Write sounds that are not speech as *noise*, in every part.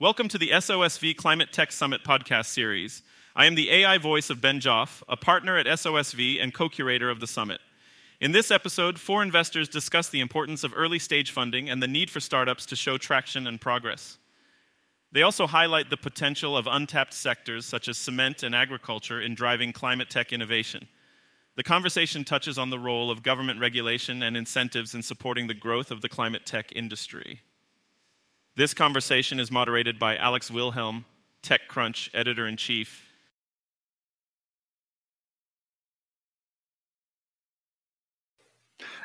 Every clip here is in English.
Welcome to the SOSV Climate Tech Summit podcast series. I am the AI voice of Ben Joffe, a partner at SOSV and co curator of the summit. In this episode, four investors discuss the importance of early stage funding and the need for startups to show traction and progress. They also highlight the potential of untapped sectors such as cement and agriculture in driving climate tech innovation. The conversation touches on the role of government regulation and incentives in supporting the growth of the climate tech industry. This conversation is moderated by Alex Wilhelm, TechCrunch editor in chief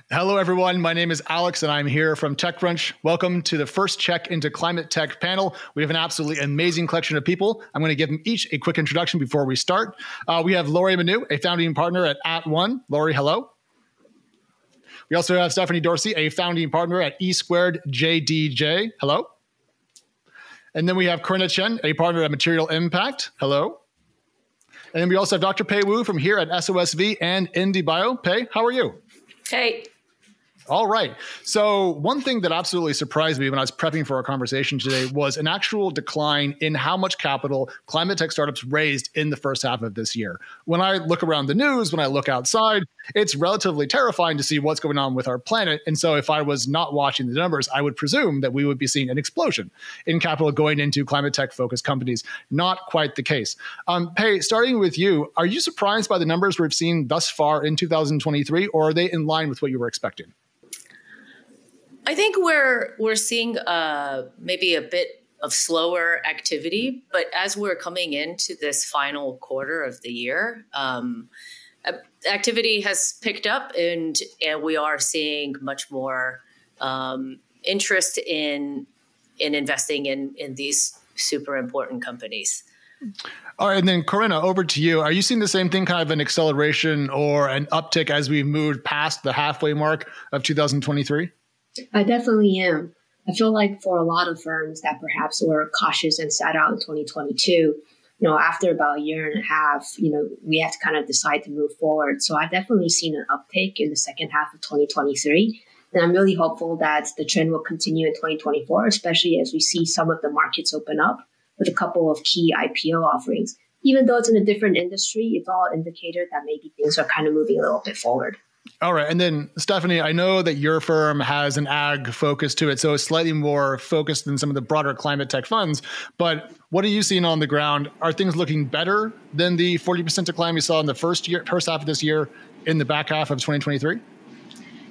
Hello, everyone. My name is Alex, and I'm here from TechCrunch. Welcome to the first check into climate tech panel. We have an absolutely amazing collection of people. I'm going to give them each a quick introduction before we start. Uh, we have Laurie Menoud, a founding partner at AtOne. Laurie, hello. We also have Stephanie Dorsey, a founding partner at E Squared JDJ. Hello. And then we have Corinna Chen, a partner at Material Impact. Hello. And then we also have Dr. Pae Wu from here at SOSV and IndieBio. Pae, how are you? Hey. All right. So, one thing that absolutely surprised me when I was prepping for our conversation today was an actual decline in how much capital climate tech startups raised in the first half of this year. When I look around the news, when I look outside, it's relatively terrifying to see what's going on with our planet. And so, if I was not watching the numbers, I would presume that we would be seeing an explosion in capital going into climate tech focused companies. Not quite the case. Um, Pae, starting with you, are you surprised by the numbers we've seen thus far in 2023, or are they in line with what you were expecting? I think we're we're seeing uh, maybe a bit of slower activity, but as we're coming into this final quarter of the year, um, activity has picked up, and and we are seeing much more um, interest in in investing in in these super important companies. All right, and then Corinna, over to you. Are you seeing the same thing, kind of an acceleration or an uptick as we moved past the halfway mark of 2023? I definitely am. I feel like for a lot of firms that perhaps were cautious and sat out in 2022, you know, after about a year and a half, you know, we had to kind of decide to move forward. So I've definitely seen an uptake in the second half of 2023. And I'm really hopeful that the trend will continue in 2024, especially as we see some of the markets open up with a couple of key IPO offerings. Even though it's in a different industry, it's all indicator that maybe things are kind of moving a little bit forward. All right. And then, Stephanie, I know that your firm has an ag focus to it, so it's slightly more focused than some of the broader climate tech funds. But what are you seeing on the ground? Are things looking better than the 40% decline we saw in the first year, first half of this year in the back half of 2023?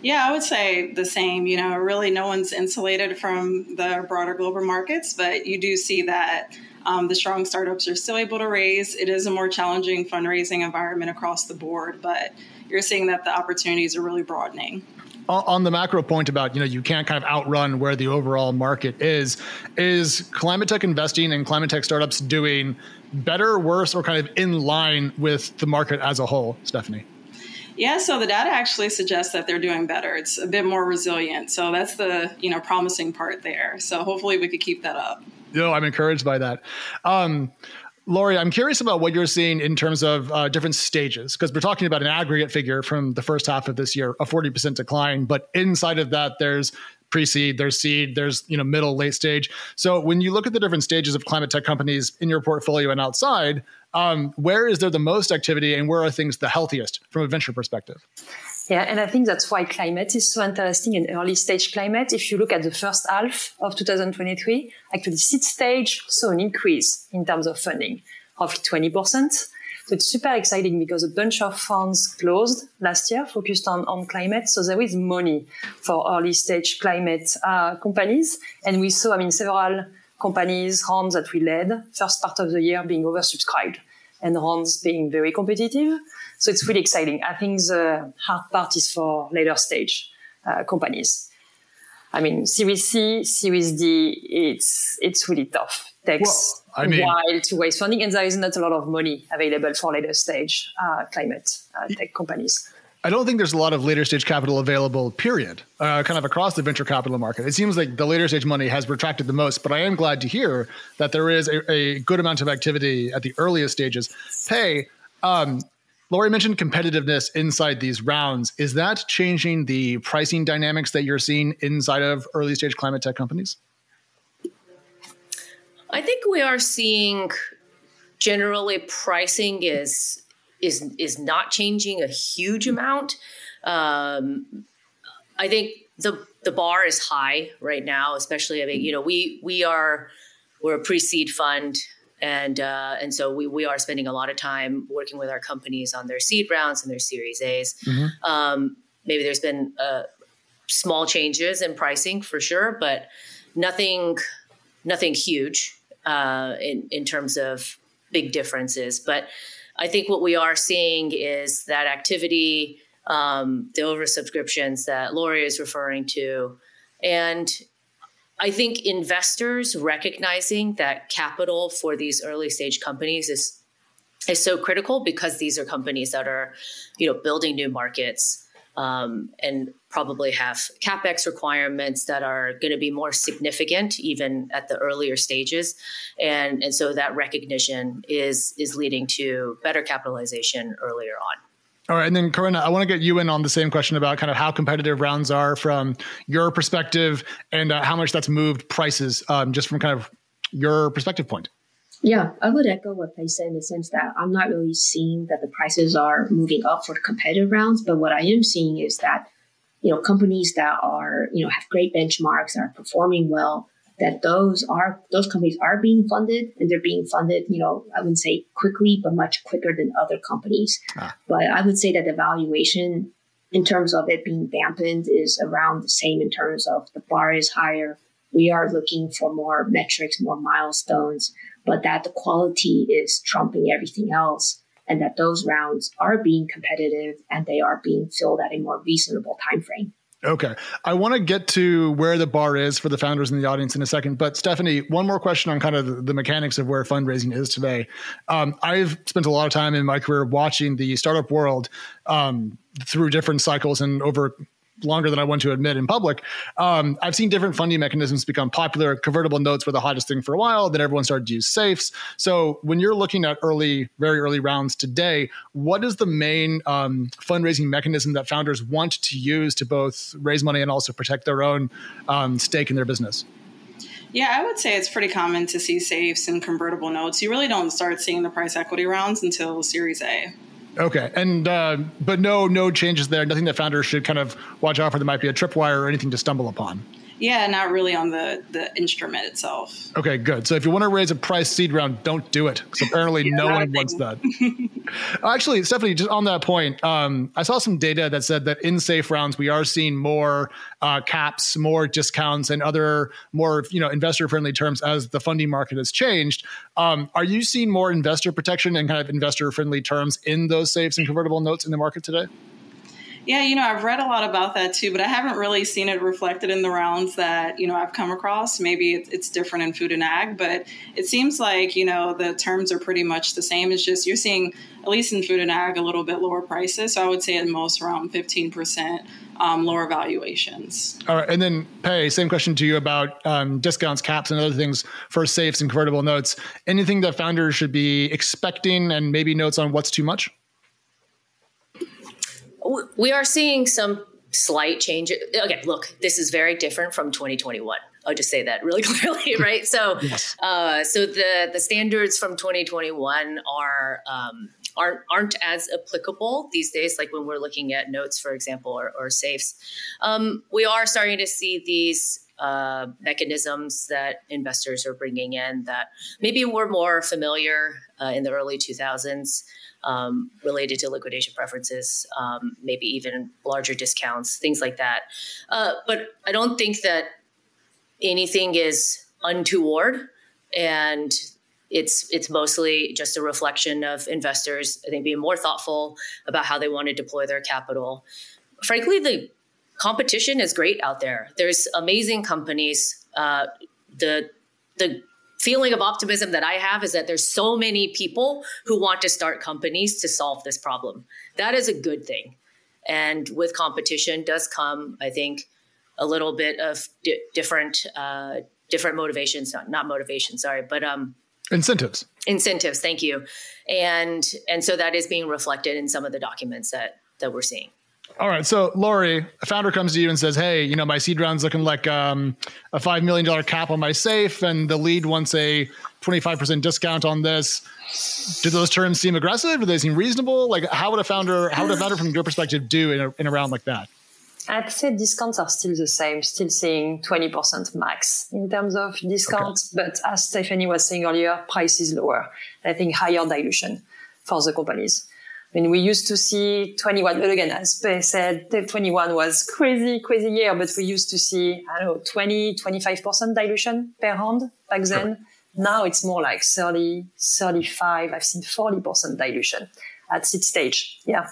Yeah, I would say the same. You know, really no one's insulated from the broader global markets, but you do see that um, the strong startups are still able to raise. It is a more challenging fundraising environment across the board, but you're seeing that the opportunities are really broadening on the macro point about you know you can't kind of outrun where the overall market is is climate tech investing and climate tech startups doing better worse or kind of in line with the market as a whole stephanie yeah, so the data actually suggests that they're doing better. It's a bit more resilient. So that's the, you know, promising part there. So hopefully we could keep that up. No, I'm encouraged by that. Um, Laurie, I'm curious about what you're seeing in terms of uh, different stages, because we're talking about an aggregate figure from the first half of this year, a 40% decline. But inside of that, there's pre-seed, there's seed, there's you know middle, late stage. So when you look at the different stages of climate tech companies in your portfolio and outside, um, where is there the most activity, and where are things the healthiest from a venture perspective? Yeah, and I think that's why climate is so interesting in early stage climate. If you look at the first half of 2023, actually seed stage saw an increase in terms of funding of 20%. So it's super exciting because a bunch of funds closed last year focused on, on climate. So there is money for early stage climate uh, companies. And we saw, I mean, several companies, rounds that we led, first part of the year being oversubscribed and rounds being very competitive. So it's really exciting. I think the hard part is for later stage uh, companies. I mean, Series C, Series D, it's it's really tough. It Takes well, I mean, a while to raise funding, and there is not a lot of money available for later stage uh, climate uh, tech companies. I don't think there's a lot of later stage capital available, period, uh, kind of across the venture capital market. It seems like the later stage money has retracted the most, but I am glad to hear that there is a, a good amount of activity at the earliest stages. Pae, um, Laurie mentioned competitiveness inside these rounds. Is that changing the pricing dynamics that you're seeing inside of early stage climate tech companies? I think we are seeing generally pricing is is is not changing a huge amount. Um, I think the the bar is high right now, especially. I mean, you know, we we are we're a pre-seed fund, and uh, and so we we are spending a lot of time working with our companies on their seed rounds and their Series A's. Mm-hmm. Um, maybe there's been uh, small changes in pricing for sure, but nothing nothing huge uh, in in terms of big differences. But I think what we are seeing is that activity, um, the oversubscriptions that Laurie is referring to, and I think investors recognizing that capital for these early stage companies is is so critical because these are companies that are, you know, building new markets um, and probably have capex requirements that are going to be more significant even at the earlier stages. And and so that recognition is is leading to better capitalization earlier on all right, and then Corinna, I want to get you in on the same question about kind of how competitive rounds are from your perspective and uh, how much that's moved prices, um, just from kind of your perspective point. Yeah, I would echo what Pae said in the sense that I'm not really seeing that the prices are moving up for competitive rounds, but what I am seeing is that you know companies that are you know have great benchmarks are performing well that those are those companies are being funded and they're being funded you know i wouldn't say quickly but much quicker than other companies ah. but i would say that the valuation in terms of it being dampened is around the same in terms of the bar is higher we are looking for more metrics more milestones but that the quality is trumping everything else and that those rounds are being competitive and they are being filled at a more reasonable time frame. Okay. I want to get to where the bar is for the founders in the audience in a second. But Stephanie, one more question on kind of the, mechanics of where fundraising is today. Um, I've spent a lot of time in my career watching the startup world um, through different cycles and over longer than I want to admit in public. Um, I've seen different funding mechanisms become popular. Convertible notes were the hottest thing for a while. Then everyone started to use safes. So when you're looking at early, very early rounds today, what is the main um, fundraising mechanism that founders want to use to both raise money and also protect their own um, stake in their business? Yeah, I would say it's pretty common to see safes and convertible notes. You really don't start seeing the price equity rounds until Series A. Okay, and uh, but no no changes there. Nothing that founders should kind of watch out for. There might be a tripwire or anything to stumble upon. Yeah, not really on the the instrument itself. Okay, good. So if you want to raise a price seed round, don't do it. Because apparently yeah, no one wants that. *laughs* Actually, Stephanie, just on that point, um, I saw some data that said that in safe rounds we are seeing more uh, caps, more discounts, and other more you know investor friendly terms as the funding market has changed. Um, are you seeing more investor protection and kind of investor friendly terms in those safes and convertible notes in the market today? Yeah, you know, I've read a lot about that too, but I haven't really seen it reflected in the rounds that, you know, I've come across. Maybe it's different in food and ag, but it seems like, you know, the terms are pretty much the same. It's just you're seeing, at least in food and ag, a little bit lower prices. So I would say at most around 15% um, lower valuations. All right. And then, Pae, same question to you about um, discounts, caps, and other things for safes and convertible notes. Anything that founders should be expecting and maybe notes on what's too much? We are seeing some slight changes. Okay, look, this is very different from 2021. I'll just say that really *laughs* clearly, right? So, yes. uh, so the the standards from 2021 are um, aren't aren't as applicable these days. Like when we're looking at notes, for example, or, or safes, um, we are starting to see these. Uh, mechanisms that investors are bringing in that maybe were more familiar uh, in the early 2000s um, related to liquidation preferences, um, maybe even larger discounts, things like that. Uh, but I don't think that anything is untoward, and it's it's mostly just a reflection of investors. I think being more thoughtful about how they want to deploy their capital. Frankly, the competition is great out there. There's amazing companies. Uh, the the feeling of optimism that I have is that there's so many people who want to start companies to solve this problem. That is a good thing. And with competition does come, I think, a little bit of di- different uh, different motivations, not, not motivation, sorry, but um, incentives. Incentives, thank you. And and so that is being reflected in some of the documents that that we're seeing. All right. So, Laurie, a founder comes to you and says, Hey, you know, my seed round's looking like um, a $5 million cap on my safe, and the lead wants a 25% discount on this. Do those terms seem aggressive? Do they seem reasonable? Like, how would a founder, how would a founder from your perspective do in a, in a round like that? I'd say discounts are still the same, still seeing 20% max in terms of discount. Okay. But as Stephanie was saying earlier, price is lower. I think higher dilution for the companies. I mean, we used to see 21, but again, as Pae said, 21 was crazy, crazy year, but we used to see, I don't know, 20, 25% dilution per round back then. Now it's more like 30, 35. I've seen 40% dilution at seed stage. Yeah.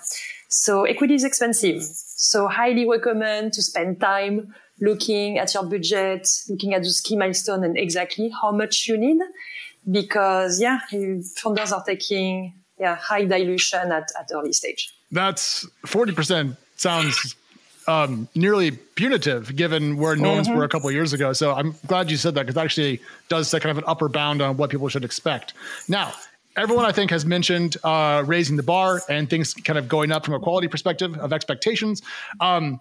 So equity is expensive. So highly recommend to spend time looking at your budget, looking at those key milestones and exactly how much you need. Because yeah, founders are taking yeah, high dilution at, at early stage. That's 40% sounds um, nearly punitive given where norms mm-hmm. were a couple of years ago. So I'm glad you said that because that actually does set kind of an upper bound on what people should expect. Now, everyone I think has mentioned uh, raising the bar and things kind of going up from a quality perspective of expectations. Um,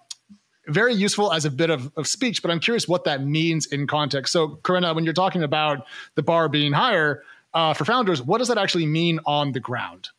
very useful as a bit of, of speech, but I'm curious what that means in context. So, Corinna, when you're talking about the bar being higher, uh, for founders, what does that actually mean on the ground?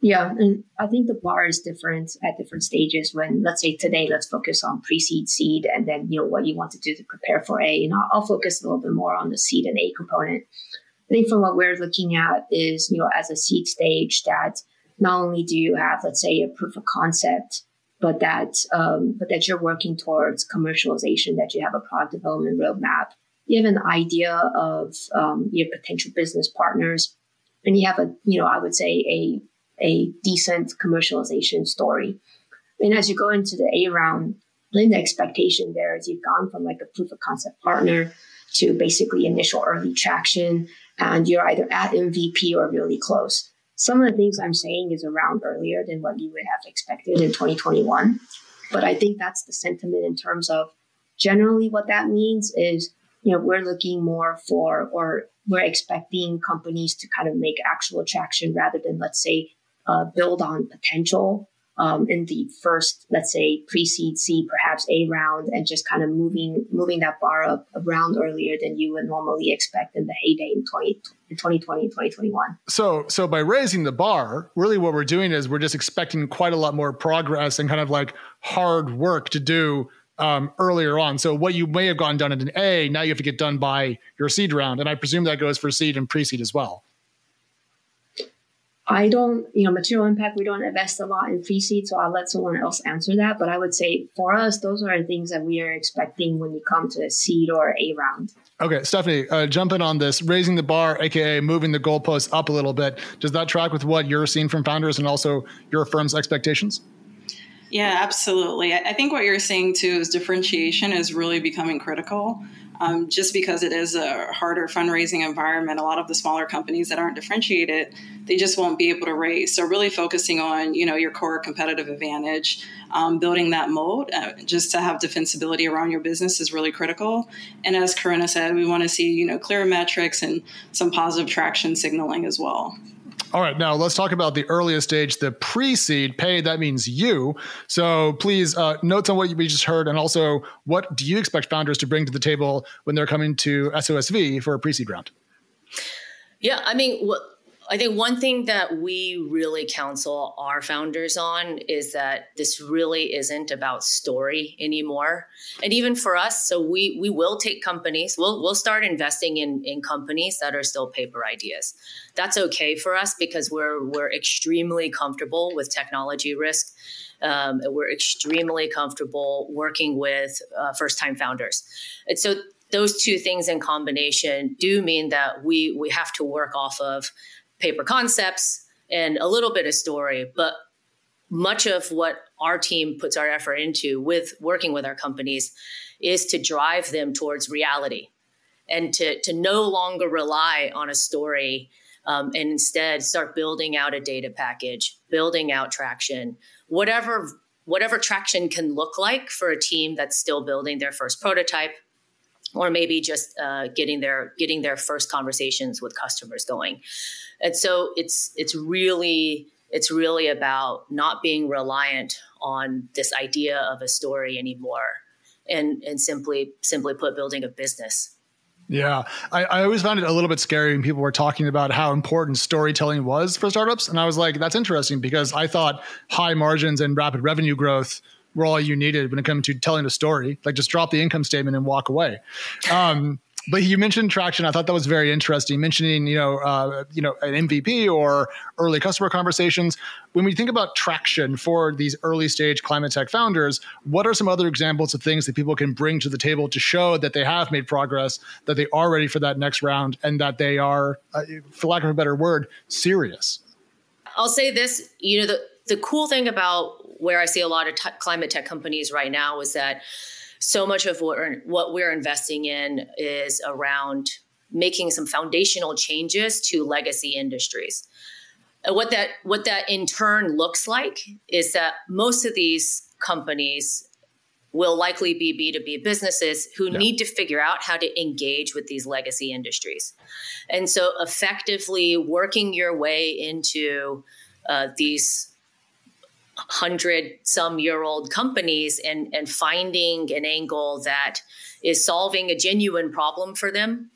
Yeah, and I think the bar is different at different stages. When let's say today, let's focus on pre-seed, seed, and then you know what you want to do to prepare for A. And I'll, I'll focus a little bit more on the seed and A component. I think from what we're looking at is you know as a seed stage that not only do you have let's say a proof of concept, but that um, but that you're working towards commercialization, that you have a product development roadmap, you have an idea of um, your potential business partners, and you have a, you know, I would say a a decent commercialization story. And as you go into the A round, I think the expectation there is you've gone from like a proof of concept partner to basically initial early traction, and you're either at MVP or really close. Some of the things I'm saying is around earlier than what you would have expected in 2021. But I think that's the sentiment in terms of generally what that means is you know, we're looking more for, or we're expecting companies to kind of make actual traction rather than, let's say, uh, build on potential um, in the first, let's say, pre-seed C, perhaps A round, and just kind of moving moving that bar up a round earlier than you would normally expect in the heyday in 20, in 2020 2021. So, so by raising the bar, really what we're doing is we're just expecting quite a lot more progress and kind of like hard work to do um, earlier on. So what you may have gotten done in an A, now you have to get done by your seed round, and I presume that goes for seed and pre-seed as well. I don't, you know, material impact, we don't invest a lot in pre-seed, so I'll let someone else answer that. But I would say for us, those are the things that we are expecting when you come to a seed or A round. Okay, Stephanie, uh, jumping on this, raising the bar, aka moving the goalposts up a little bit. Does that track with what you're seeing from founders and also your firm's expectations? Yeah, absolutely. I think what you're saying too is differentiation is really becoming critical. Um, just because it is a harder fundraising environment, a lot of the smaller companies that aren't differentiated, they just won't be able to raise. So really focusing on you know your core competitive advantage, um, building that moat, uh, just to have defensibility around your business is really critical. And as Corinna said, we want to see you know clear metrics and some positive traction signaling as well. All right, now let's talk about the earliest stage, the pre-seed paid. That means you. So please uh, notes on what we just heard, and also what do you expect founders to bring to the table when they're coming to SOSV for a pre-seed round? Yeah, I mean, what I think one thing that we really counsel our founders on is that this really isn't about story anymore. And even for us, so we we will take companies, we'll we'll start investing in in companies that are still paper ideas. That's okay for us because we're we're extremely comfortable with technology risk. Um, we're extremely comfortable working with uh, first time founders. And so those two things in combination do mean that we we have to work off of paper concepts and a little bit of story, but much of what our team puts our effort into with working with our companies is to drive them towards reality and to, to no longer rely on a story um, and instead start building out a data package building out traction whatever whatever traction can look like for a team that's still building their first prototype or maybe just uh, getting their getting their first conversations with customers going. And so it's it's really it's really about not being reliant on this idea of a story anymore and and simply simply put building a business. Yeah, I, I, always found it a little bit scary when people were talking about how important storytelling was for startups. And I was like, that's interesting because I thought high margins and rapid revenue growth were all you needed when it comes to telling a story. Like just drop the income statement and walk away. Um, but you mentioned traction. I thought that was very interesting. Mentioning, you know, uh, you know, an MVP or early customer conversations. When we think about traction for these early stage climate tech founders, what are some other examples of things that people can bring to the table to show that they have made progress, that they are ready for that next round, and that they are, uh, for lack of a better word, serious? I'll say this. You know, the the cool thing about where I see a lot of t- climate tech companies right now is that so much of what we're, what we're investing in is around making some foundational changes to legacy industries. And what that what that in turn looks like is that most of these companies will likely be B2B businesses who yeah. need to figure out how to engage with these legacy industries. And so effectively working your way into uh, these hundred some year old companies and and finding an angle that is solving a genuine problem for them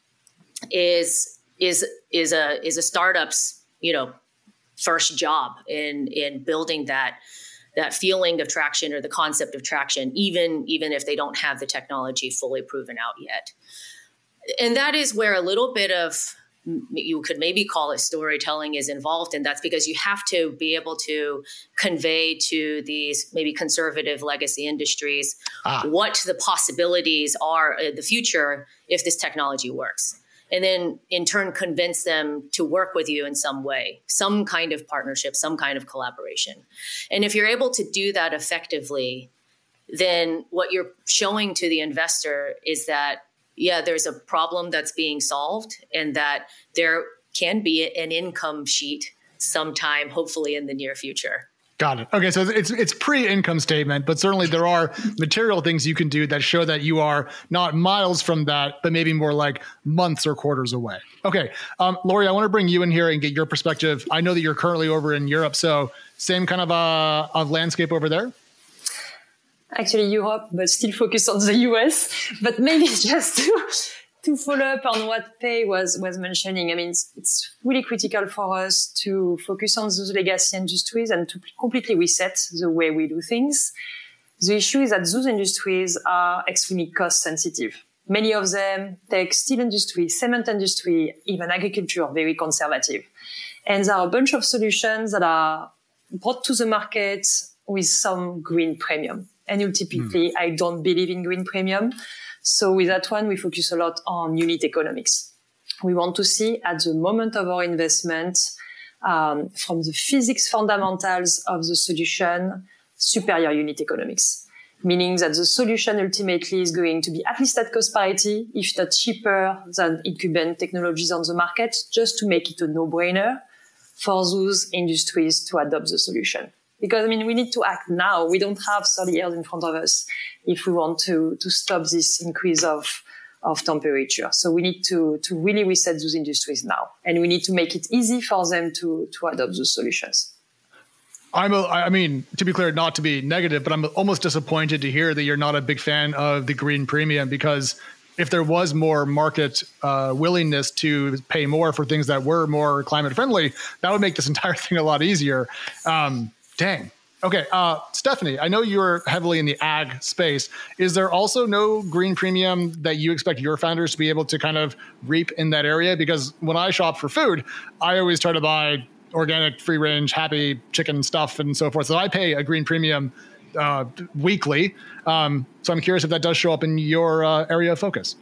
is is is a is a startup's you know first job in in building that that feeling of traction or the concept of traction even even if they don't have the technology fully proven out yet. And that is where a little bit of you could maybe call it storytelling is involved and that's because you have to be able to convey to these maybe conservative legacy industries ah. what the possibilities are in the future if this technology works and then in turn convince them to work with you in some way some kind of partnership some kind of collaboration and if you're able to do that effectively then what you're showing to the investor is that yeah, there's a problem that's being solved and that there can be an income sheet sometime, hopefully in the near future. Got it. Okay, so it's it's pre-income statement, but certainly there are material things you can do that show that you are not miles from that, but maybe more like months or quarters away. Okay, um, Laurie, I want to bring you in here and get your perspective. I know that you're currently over in Europe, so same kind of a, a landscape over there actually Europe, but still focus on the US. But maybe *laughs* just to, to follow up on what Pae was, was mentioning, I mean, it's, it's, really critical for us to focus on those legacy industries and to completely reset the way we do things. The issue is that those industries are extremely cost sensitive. Many of them take steel industry, cement industry, even agriculture, are very conservative. And there are a bunch of solutions that are brought to the market with some green premium. And ultimately, mm. I don't believe in green premium. So with that one, we focus a lot on unit economics. We want to see at the moment of our investment, um, from the physics fundamentals of the solution, superior unit economics. Meaning that the solution ultimately is going to be at least at cost parity, if not cheaper than incumbent technologies on the market, just to make it a no-brainer for those industries to adopt the solution because I mean we need to act now. We don't have 30 years in front of us if we want to to stop this increase of of temperature. So we need to to really reset those industries now, and we need to make it easy for them to to adopt those solutions. I'm a, I mean, to be clear, not to be negative, but I'm almost disappointed to hear that you're not a big fan of the green premium because if there was more market uh, willingness to pay more for things that were more climate friendly, that would make this entire *laughs* thing a lot easier. Um, Dang. Okay, uh, Stephanie, I know you're heavily in the ag space. Is there also no green premium that you expect your founders to be able to kind of reap in that area? Because when I shop for food, I always try to buy organic, free range, happy chicken stuff and so forth. So I pay a green premium uh, weekly. Um, so I'm curious if that does show up in your uh, area of focus.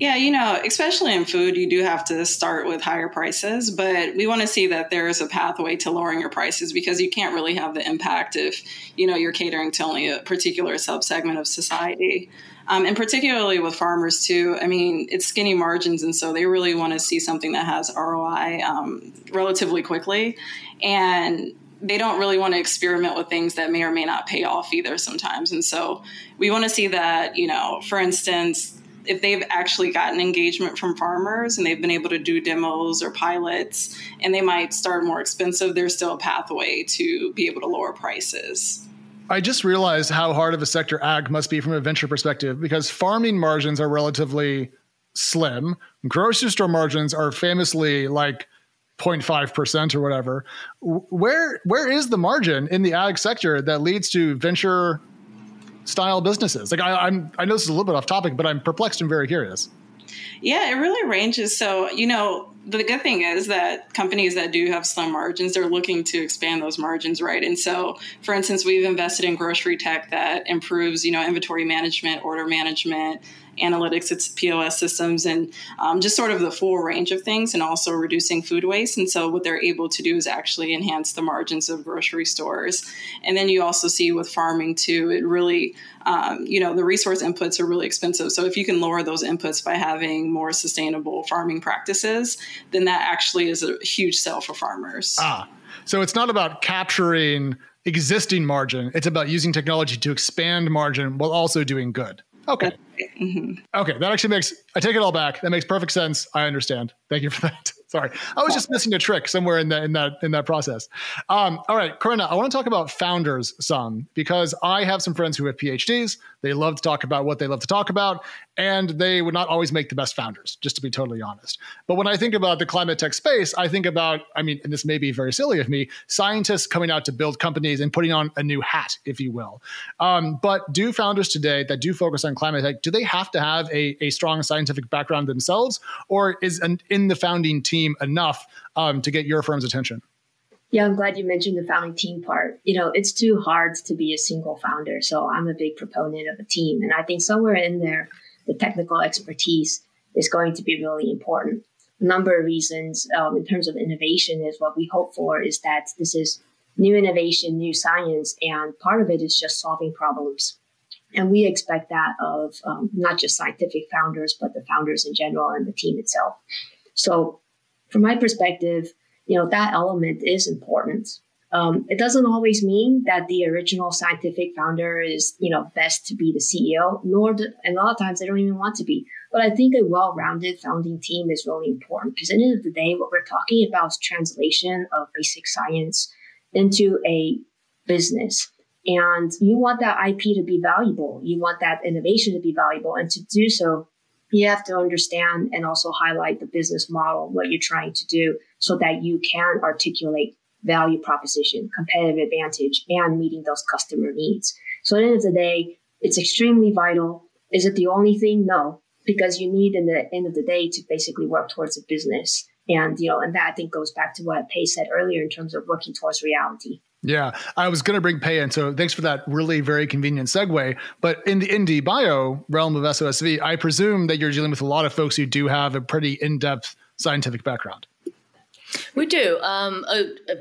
Yeah, you know, especially in food, you do have to start with higher prices, but we want to see that there is a pathway to lowering your prices because you can't really have the impact if, you know, you're catering to only a particular subsegment of society. Um, and particularly with farmers too, I mean, it's skinny margins, and so they really want to see something that has ROI um, relatively quickly, and they don't really want to experiment with things that may or may not pay off either sometimes. And so we want to see that, you know, for instance, if they've actually gotten engagement from farmers and they've been able to do demos or pilots and they might start more expensive, there's still a pathway to be able to lower prices. I just realized how hard of a sector ag must be from a venture perspective because farming margins are relatively slim. Grocery store margins are famously like 0.5% or whatever. Where where is the margin in the ag sector that leads to venture style businesses? Like I, I'm I know this is a little bit off topic, but I'm perplexed and very curious. Yeah, it really ranges. So, you know, the good thing is that companies that do have slim margins, they're looking to expand those margins, right? And so, for instance, we've invested in grocery tech that improves, you know, inventory management, order management, analytics, it's POS systems, and um, just sort of the full range of things, and also reducing food waste. And so, what they're able to do is actually enhance the margins of grocery stores. And then you also see with farming too, it really, um, you know, the resource inputs are really expensive. So if you can lower those inputs by having more sustainable farming practices, then that actually is a huge sell for farmers. Ah, so it's not about capturing existing margin; it's about using technology to expand margin while also doing good. Okay. Mm-hmm. Okay, that actually makes I take it all back. That makes perfect sense. I understand. Thank you for that. *laughs* Sorry, I was just missing a trick somewhere in that in that in that process. Um, all right, Corinna, I want to talk about founders some because I have some friends who have PhDs. They love to talk about what they love to talk about, and they would not always make the best founders, just to be totally honest. But when I think about the climate tech space, I think about, I mean, and this may be very silly of me, scientists coming out to build companies and putting on a new hat, if you will. Um, but do founders today that do focus on climate tech, do they have to have a, a strong scientific background themselves, or is an, in the founding team? enough um, to get your firm's attention? Yeah, I'm glad you mentioned the founding team part. You know, it's too hard to be a single founder. So I'm a big proponent of a team. And I think somewhere in there, the technical expertise is going to be really important. A number of reasons um, in terms of innovation is what we hope for is that this is new innovation, new science, and part of it is just solving problems. And we expect that of um, not just scientific founders, but the founders in general and the team itself. So from my perspective, you know, that element is important. Um, it doesn't always mean that the original scientific founder is, you know, best to be the CEO, nor, do, and a lot of times they don't even want to be. But I think a well-rounded founding team is really important because at the end of the day, what we're talking about is translation of basic science into a business. And you want that IP to be valuable. You want that innovation to be valuable. And to do so, you have to understand and also highlight the business model, what you're trying to do, so that you can articulate value proposition, competitive advantage, and meeting those customer needs. So at the end of the day, it's extremely vital. Is it the only thing? No, because you need in the end of the day to basically work towards a business. And, you know, and that I think goes back to what Pae said earlier in terms of working towards reality. Yeah, I was going to bring Pae in, so thanks for that really very convenient segue. But in the IndieBio realm of SOSV, I presume that you're dealing with a lot of folks who do have a pretty in depth scientific background. We do. Um, a, a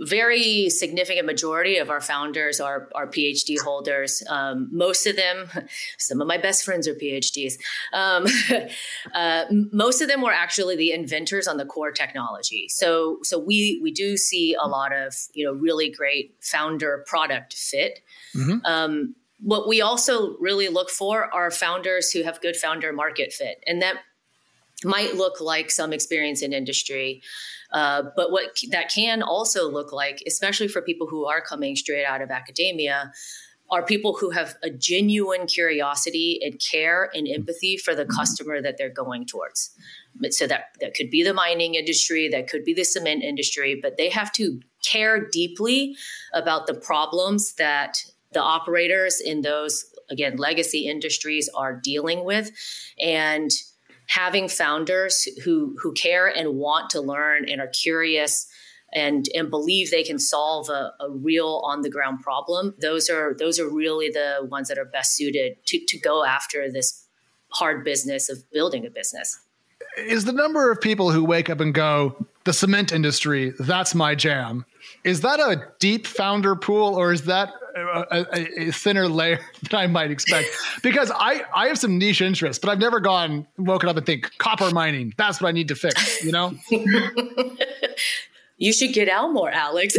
very significant majority of our founders are, are PhD holders. Um, most of them, *laughs* some of my best friends are PhDs. Um, *laughs* uh, most of them were actually the inventors on the core technology. So, so we we do see a lot of you know really great founder product fit. Mm-hmm. Um, what we also really look for are founders who have good founder market fit, and that might look like some experience in industry. Uh, but what that can also look like, especially for people who are coming straight out of academia, are people who have a genuine curiosity and care and empathy for the customer that they're going towards. So that that could be the mining industry, that could be the cement industry, but they have to care deeply about the problems that the operators in those again legacy industries are dealing with and having founders who who care and want to learn and are curious and and believe they can solve a, a real on the ground problem those are those are really the ones that are best suited to, to go after this hard business of building a business. Is the number of people who wake up and go the cement industry that's my jam is that a deep founder pool or is that a, a, a, thinner layer *laughs* than I might expect? *laughs* Because I, I have some niche interests, but I've never gone woken up and think copper mining. That's what I need to fix. You know. *laughs* you should get out more, Alex.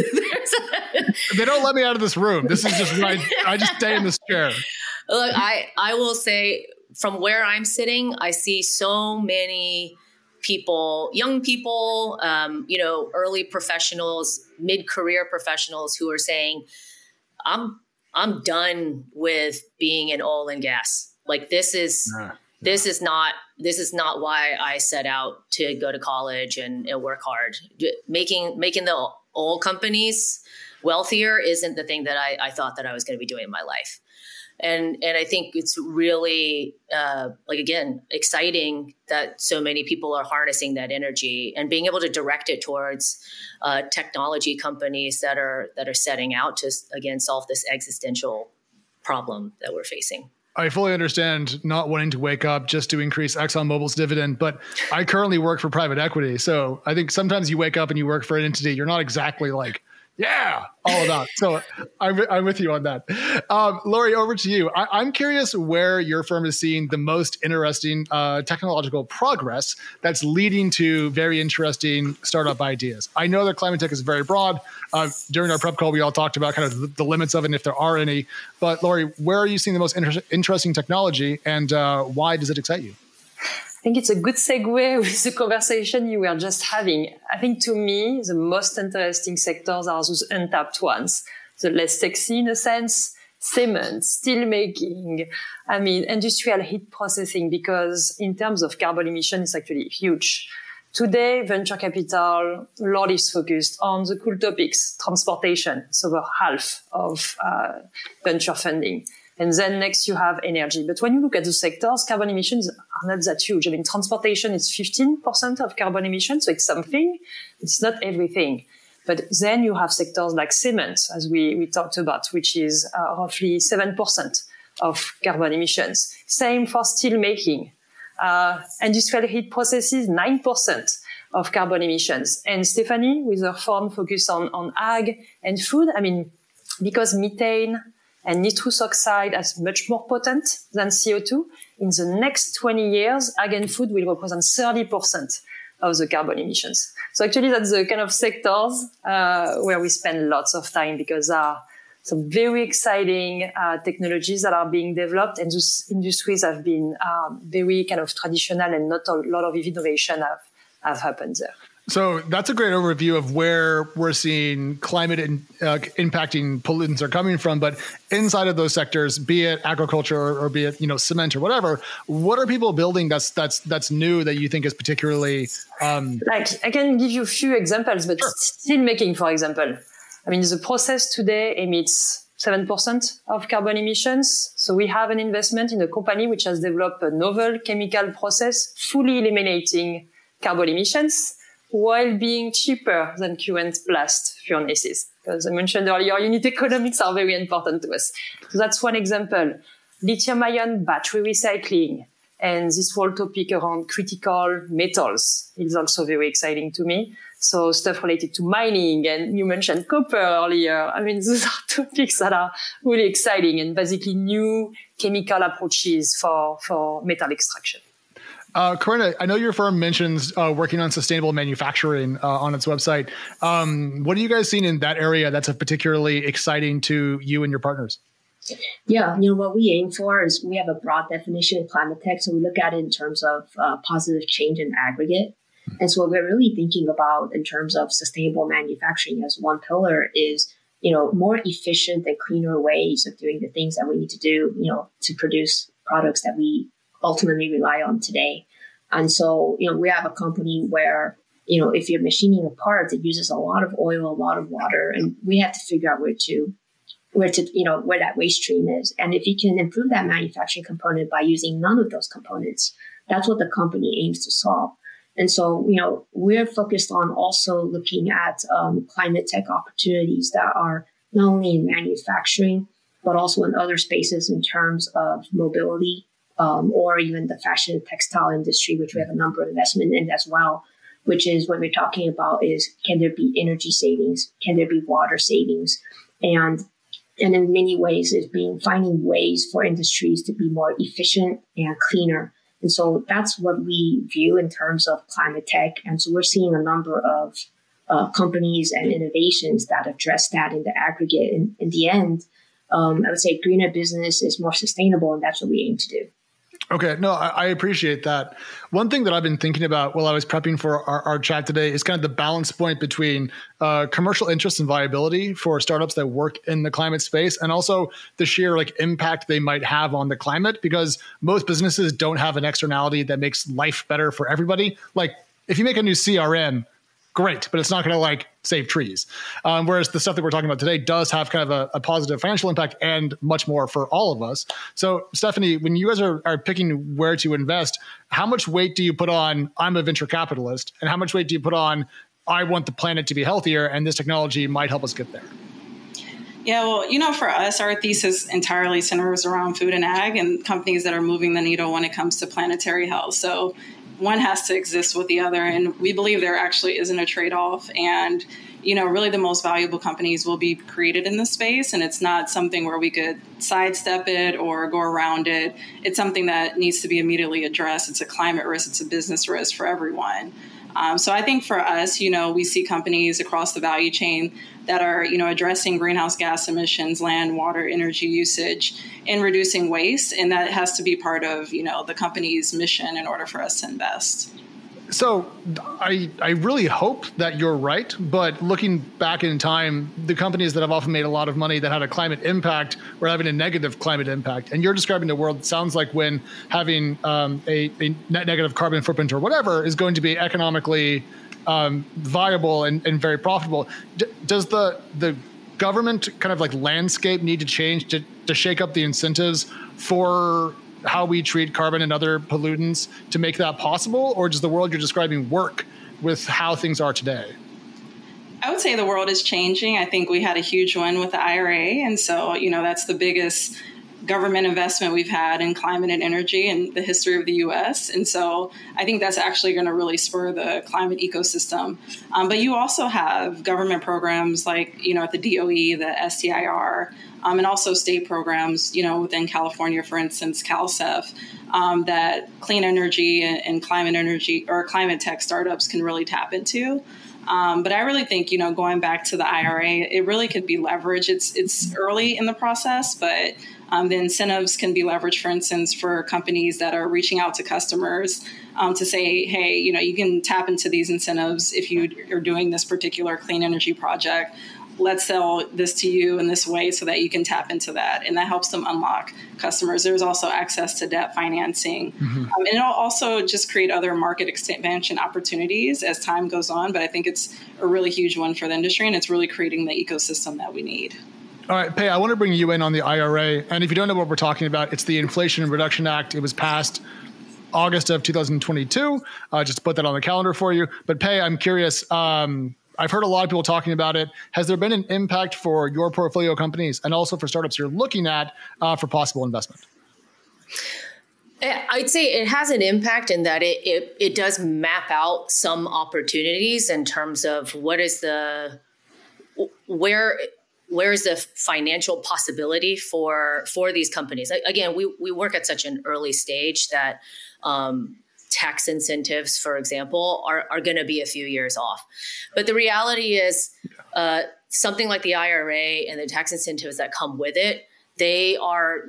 they don't let me out of this room. This is just I, I just stay in this chair. Look, I I will say from where I'm sitting, I see so many people, young people, um, you know, early professionals, mid-career professionals who are saying, "I'm I'm done with being in oil and gas. Like this is yeah. this is not this is not why I set out to go to college and, and work hard. Making making the oil companies wealthier isn't the thing that I, I thought that I was going to be doing in my life and and I think it's really uh, like again exciting that so many people are harnessing that energy and being able to direct it towards uh, technology companies that are that are setting out to again solve this existential problem that we're facing. I fully understand not wanting to wake up just to increase ExxonMobil's dividend, but I currently work for private equity. So I think sometimes you wake up and you work for an entity, you're not exactly like yeah, all about. so I'm, I'm with you on that. Um, Laurie, over to you. I, am curious where your firm is seeing the most interesting uh, technological progress that's leading to very interesting startup ideas. I know that climate tech is very broad. Uh, during our prep call, we all talked about kind of the, the, limits of it and if there are any. But Laurie, where are you seeing the most inter- interesting technology and uh, why does it excite you? I think it's a good segue *laughs* with the conversation you were just having. I think to me, the most interesting sectors are those untapped ones, the less sexy in a sense, cement, steel making, I mean, industrial heat processing, because in terms of carbon emission, it's actually huge. Today, venture capital, a lot is focused on the cool topics, transportation. so over half of uh, venture funding. And then next you have energy. But when you look at the sectors, carbon emissions are not that huge. I mean, transportation is 15% of carbon emissions. So it's something. It's not everything. But then you have sectors like cement, as we, we talked about, which is uh, roughly 7% of carbon emissions. Same for steel making. Uh, industrial heat processes, 9% of carbon emissions. And Stephanie, with her firm focus on, on ag and food, I mean, because methane, and nitrous oxide as much more potent than CO2. In the next 20 years, ag and food will represent 30% of the carbon emissions. So actually that's the kind of sectors uh, where we spend lots of time because there are some very exciting uh, technologies that are being developed and those industries have been um, very kind of traditional and not a lot of innovation have, have happened there. So that's a great overview of where we're seeing climate in, uh, impacting pollutants are coming from. But inside of those sectors, be it agriculture or, or, be it you know cement or whatever, what are people building that's that's that's new that you think is particularly um, like? I can give you a few examples, but sure. steel making, for example. I mean, the process today emits 7% of carbon emissions. So we have an investment in a company which has developed a novel chemical process fully eliminating carbon emissions while being cheaper than current blast furnaces. Because I mentioned earlier, unit economics are very important to us. So that's one example. Lithium ion battery recycling and this whole topic around critical metals is also very exciting to me. So stuff related to mining and you mentioned copper earlier. I mean, *laughs* those are topics that are really exciting and basically new chemical approaches for, for metal extraction. Uh, Corinna, I know your firm mentions uh, working on sustainable manufacturing uh, on its website. Um, what are you guys seeing in that area that's particularly exciting to you and your partners? Yeah, you know what we aim for is we have a broad definition of climate tech, so we look at it in terms of uh, positive change in aggregate. And so what we're really thinking about in terms of sustainable manufacturing as one pillar is you know more efficient and cleaner ways of doing the things that we need to do you know to produce products that we ultimately rely on today. And so, you know, we have a company where, you know, if you're machining a part, it uses a lot of oil, a lot of water, and we have to figure out where to, where to, you know, where that waste stream is. And if you can improve that manufacturing component by using none of those components, that's what the company aims to solve. And so, you know, we're focused on also looking at um, climate tech opportunities that are not only in manufacturing, but also in other spaces in terms of mobility um, or even the fashion textile industry, which we have a number of investment in as well. Which is what we're talking about is can there be energy savings? Can there be water savings? And and in many ways is being finding ways for industries to be more efficient and cleaner. And so that's what we view in terms of climate tech. And so we're seeing a number of uh, companies and innovations that address that in the aggregate. And in the end, um, I would say greener business is more sustainable, and that's what we aim to do. Okay, no, I, I, appreciate that. One thing that I've been thinking about while I was prepping for our, our chat today is kind of the balance point between uh, commercial interest and viability for startups that work in the climate space, and also the sheer like impact they might have on the climate. Because most businesses don't have an externality that makes life better for everybody. Like if you make a new CRM, great, but it's not going to like save trees. Um, whereas the stuff that we're talking about today does have kind of a, a, positive financial impact and much more for all of us. So, Stephanie, when you guys are, are picking where to invest, how much weight do you put on I'm a venture capitalist, and how much weight do you put on I want the planet to be healthier, and this technology might help us get there? Yeah, well, you know, for us, our thesis entirely centers around food and ag and companies that are moving the needle when it comes to planetary health. So one has to exist with the other. And we believe there actually isn't a trade off. And, you know, really the most valuable companies will be created in this space. And it's not something where we could sidestep it or go around it. It's something that needs to be immediately addressed. It's a climate risk, it's a business risk for everyone. Um, so I think for us, you know, we see companies across the value chain that are, you know, addressing greenhouse gas emissions, land, water, energy usage, and reducing waste, and that has to be part of, you know, the company's mission in order for us to invest. So I I really hope that you're right, but looking back in time, the companies that have often made a lot of money that had a climate impact were having a negative climate impact. And you're describing the world. It sounds like when having um, a, a net negative carbon footprint or whatever is going to be economically um, viable and, and, very profitable. D- does the the government kind of like landscape need to change to, to shake up the incentives for how we treat carbon and other pollutants to make that possible, or does the world you're describing work with how things are today? I would say the world is changing. I think we had a huge one with the IRA, and so you know that's the biggest government investment we've had in climate and energy in the history of the US. And so I think that's actually going to really spur the climate ecosystem. Um, but you also have government programs like, you know, at the DOE, the STIR, um, and also state programs, you know, within California, for instance, CalCEF, um, that clean energy and climate energy or climate tech startups can really tap into. Um, but I really think, you know, going back to the IRA, it really could be leveraged. It's it's early in the process, but um, the incentives can be leveraged, for instance, for companies that are reaching out to customers um, to say, hey, you know, you can tap into these incentives if you are doing this particular clean energy project. Let's sell this to you in this way so that you can tap into that. And that helps them unlock customers. There's also access to debt financing. Mm-hmm. Um, and it'll also just create other market expansion opportunities as time goes on. But I think it's a really huge one for the industry and it's really creating the ecosystem that we need. All right, Pae, I want to bring you in on the IRA. And if you don't know what we're talking about, it's the Inflation Reduction Act. It was passed August of 2022. Uh, just put that on the calendar for you. But Pae, I'm curious. Um, I've heard a lot of people talking about it. Has there been an impact for your portfolio companies and also for startups you're looking at uh, for possible investment? I'd say it has an impact in that it, it, it does map out some opportunities in terms of what is the where where is the financial possibility for for these companies? Again we, we work at such an early stage that um, tax incentives for example are, are going to be a few years off. But the reality is uh, something like the IRA and the tax incentives that come with it they are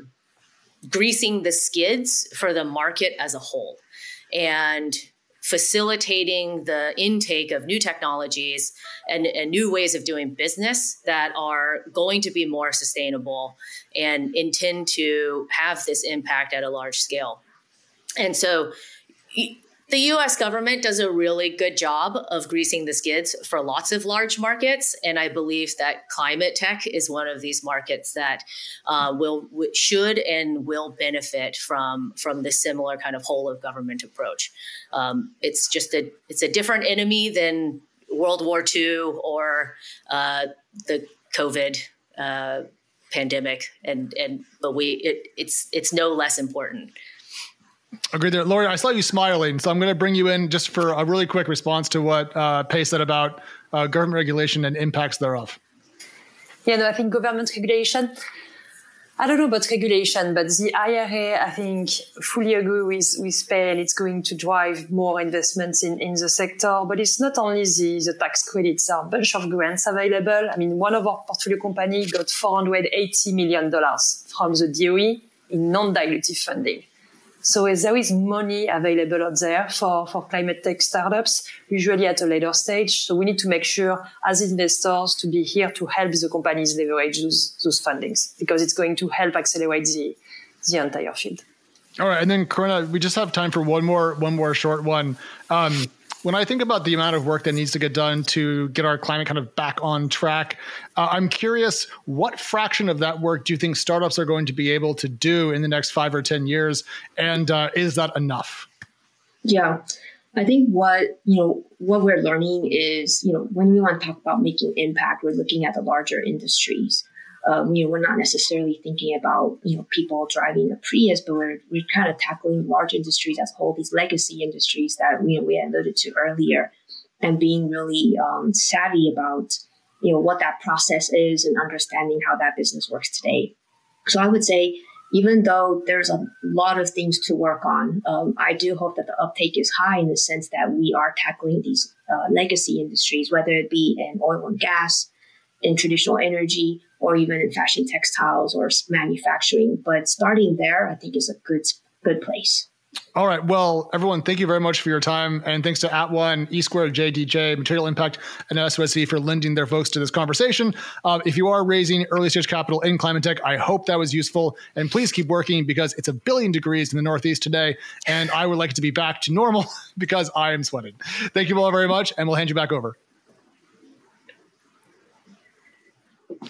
greasing the skids for the market as a whole. And facilitating the intake of new technologies and, and, new ways of doing business that are going to be more sustainable and intend to have this impact at a large scale. And so the US government does a really good job of greasing the skids for lots of large markets. And I believe that climate tech is one of these markets that uh, will, should, and will benefit from, from this similar kind of whole of government approach. Um, it's just a, it's a different enemy than World War II or uh, the COVID uh, pandemic. And, and, but we, it, it's, it's no less important. Agreed there. Laurie, I saw you smiling, so I'm going to bring you in just for a really quick response to what uh, said about uh, government regulation and impacts thereof. Yeah, no, I think government regulation. I don't know about regulation, but the IRA, I think, fully agree with, with Pae, and it's going to drive more investments in, in the sector. But it's not only the, the tax credits, there are a bunch of grants available. I mean, one of our portfolio company got $480 million from the DOE in non-dilutive funding. So there is money available out there for, for climate tech startups, usually at a later stage. So we need to make sure as investors to be here to help the companies leverage those, those fundings because it's going to help accelerate the, the entire field. All right. And then Corinna, we just have time for one more, one more short one. Um, when I think about the amount of work that needs to get done to get our climate kind of back on track, uh, I'm curious what fraction of that work do you think startups are going to be able to do in the next five or 10 years? And uh, is that enough? Yeah. I think what, you know, what we're learning is, you know, when we want to talk about making impact, we're looking at the larger industries um, you know, we're not necessarily thinking about, you know, people driving a Prius, but we're, we're kind of tackling large industries as whole, these legacy industries that, know, we alluded to earlier and being really um, savvy about, you know, what that process is and understanding how that business works today. So I would say, even though there's a lot of things to work on, um, I do hope that the uptake is high in the sense that we are tackling these uh, legacy industries, whether it be in oil and gas, in traditional energy, or even in fashion textiles or manufacturing. But starting there, I think is a good good place. All right. Well, everyone, thank you very much for your time. And thanks to AtOne, E JDJ, Material Impact, and SOSV for lending their folks to this conversation. Uh, if you are raising early stage capital in climate tech, I hope that was useful. And please keep working because it's a billion degrees in the Northeast today. And I would like it to be back to normal *laughs* because I am sweating. Thank you all very much. And we'll hand you back over.